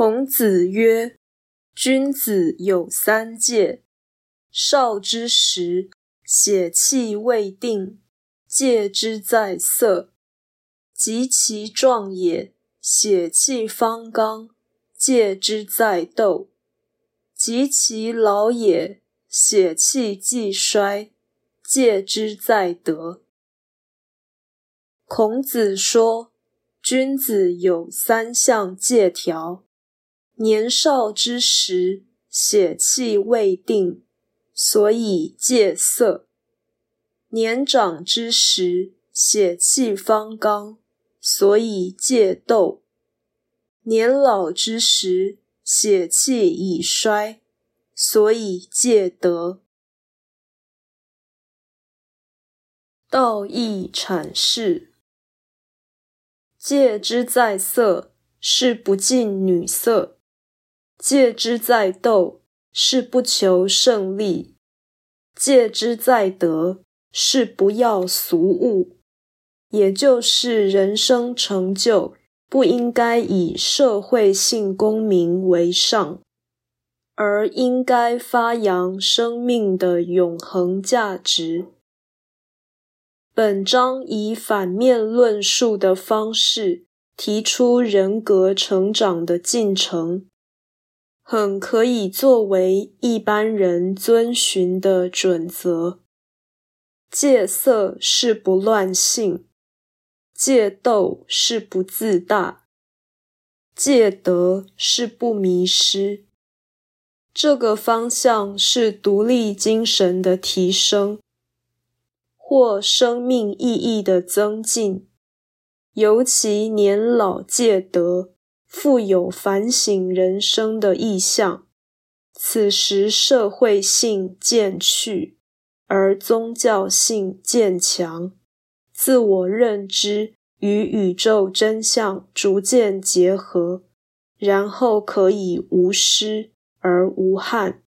孔子曰：“君子有三戒：少之时，血气未定，戒之在色；及其壮也，血气方刚，戒之在斗；及其老也，血气既衰，戒之在德。”孔子说，君子有三项戒条。年少之时，血气未定，所以戒色；年长之时，血气方刚，所以戒斗；年老之时，血气已衰，所以戒德。道义阐释：戒之在色，是不近女色。戒之在斗，是不求胜利；戒之在得，是不要俗物。也就是人生成就，不应该以社会性功名为上，而应该发扬生命的永恒价值。本章以反面论述的方式，提出人格成长的进程。很可以作为一般人遵循的准则。戒色是不乱性，戒斗是不自大，戒德是不迷失。这个方向是独立精神的提升，或生命意义的增进，尤其年老戒德。富有反省人生的意向，此时社会性渐去，而宗教性渐强，自我认知与宇宙真相逐渐结合，然后可以无失而无憾。